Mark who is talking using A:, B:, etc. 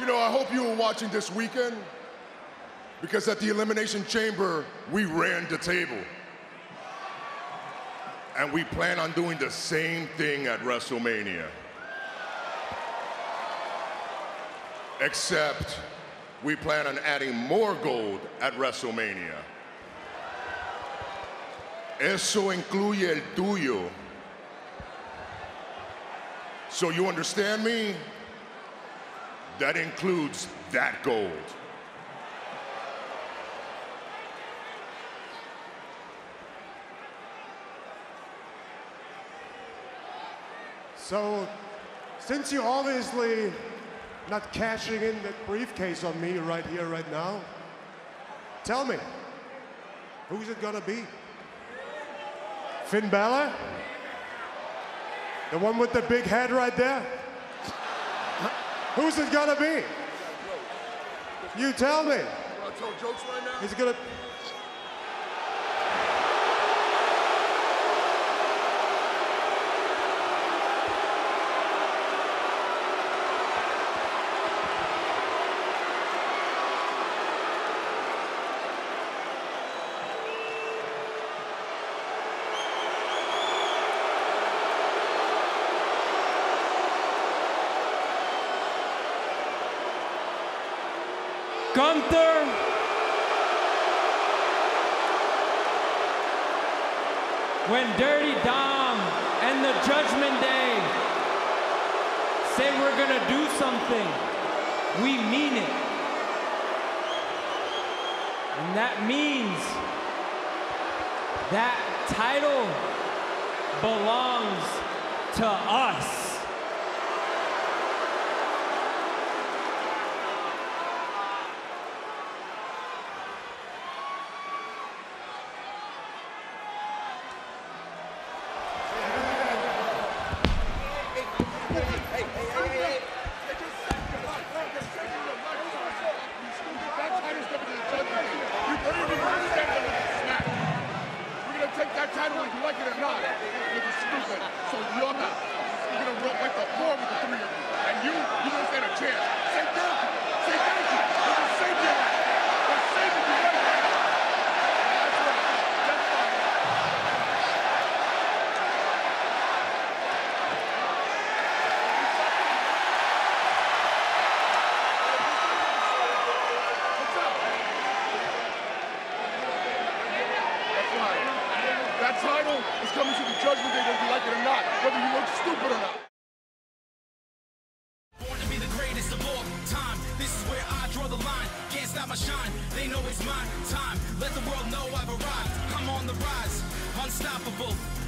A: You know, I hope you were watching this weekend because at the Elimination Chamber, we ran the table. And we plan on doing the same thing at WrestleMania. Except we plan on adding more gold at WrestleMania. Eso incluye el tuyo. So you understand me? That includes that gold.
B: So, since you're obviously not cashing in that briefcase on me right here, right now, tell me, who's it gonna be? Finn Balor? The one with the big head right there? Who's it gonna be? You tell me. Is it gonna?
C: Gunther. When Dirty Dom and the Judgment Day say we're gonna do something, we mean it. And that means that title belongs to us.
A: Title whether you like it or not. Is stupid. So you're not. You're gonna roll like the floor with the three of you. And you, you don't stand a chance. Say thank you. Say thank you. We're gonna save your life. We're saving you right now. That's right. That's fine. What's up? That's right. That title is coming to the judgment day whether you like it or not, whether you look stupid or not.
D: Born to be the greatest of all time. This is where I draw the line. Can't stop my shine. They know it's my time. Let the world know I've arrived. I'm on the rise. Unstoppable.